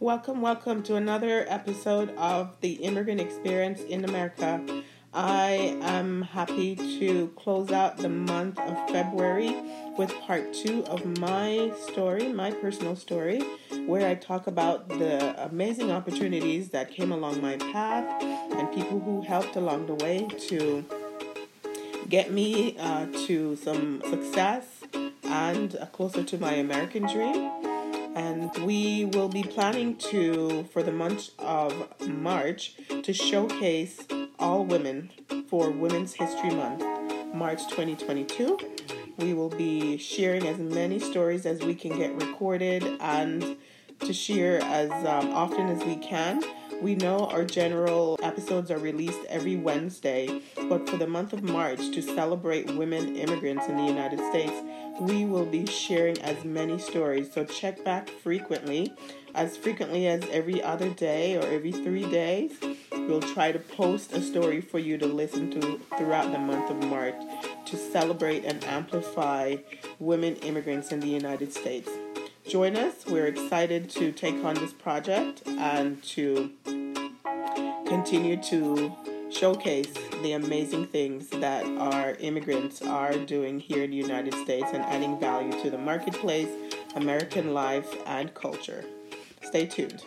Welcome, welcome to another episode of the Immigrant Experience in America. I am happy to close out the month of February with part two of my story, my personal story, where I talk about the amazing opportunities that came along my path and people who helped along the way to get me uh, to some success and uh, closer to my American dream. And we will be planning to, for the month of March, to showcase all women for Women's History Month, March 2022. We will be sharing as many stories as we can get recorded and to share as um, often as we can we know our general episodes are released every Wednesday, but for the month of March to celebrate women immigrants in the United States, we will be sharing as many stories. So check back frequently, as frequently as every other day or every three days. We'll try to post a story for you to listen to throughout the month of March to celebrate and amplify women immigrants in the United States join us. We're excited to take on this project and to continue to showcase the amazing things that our immigrants are doing here in the United States and adding value to the marketplace, American life, and culture. Stay tuned.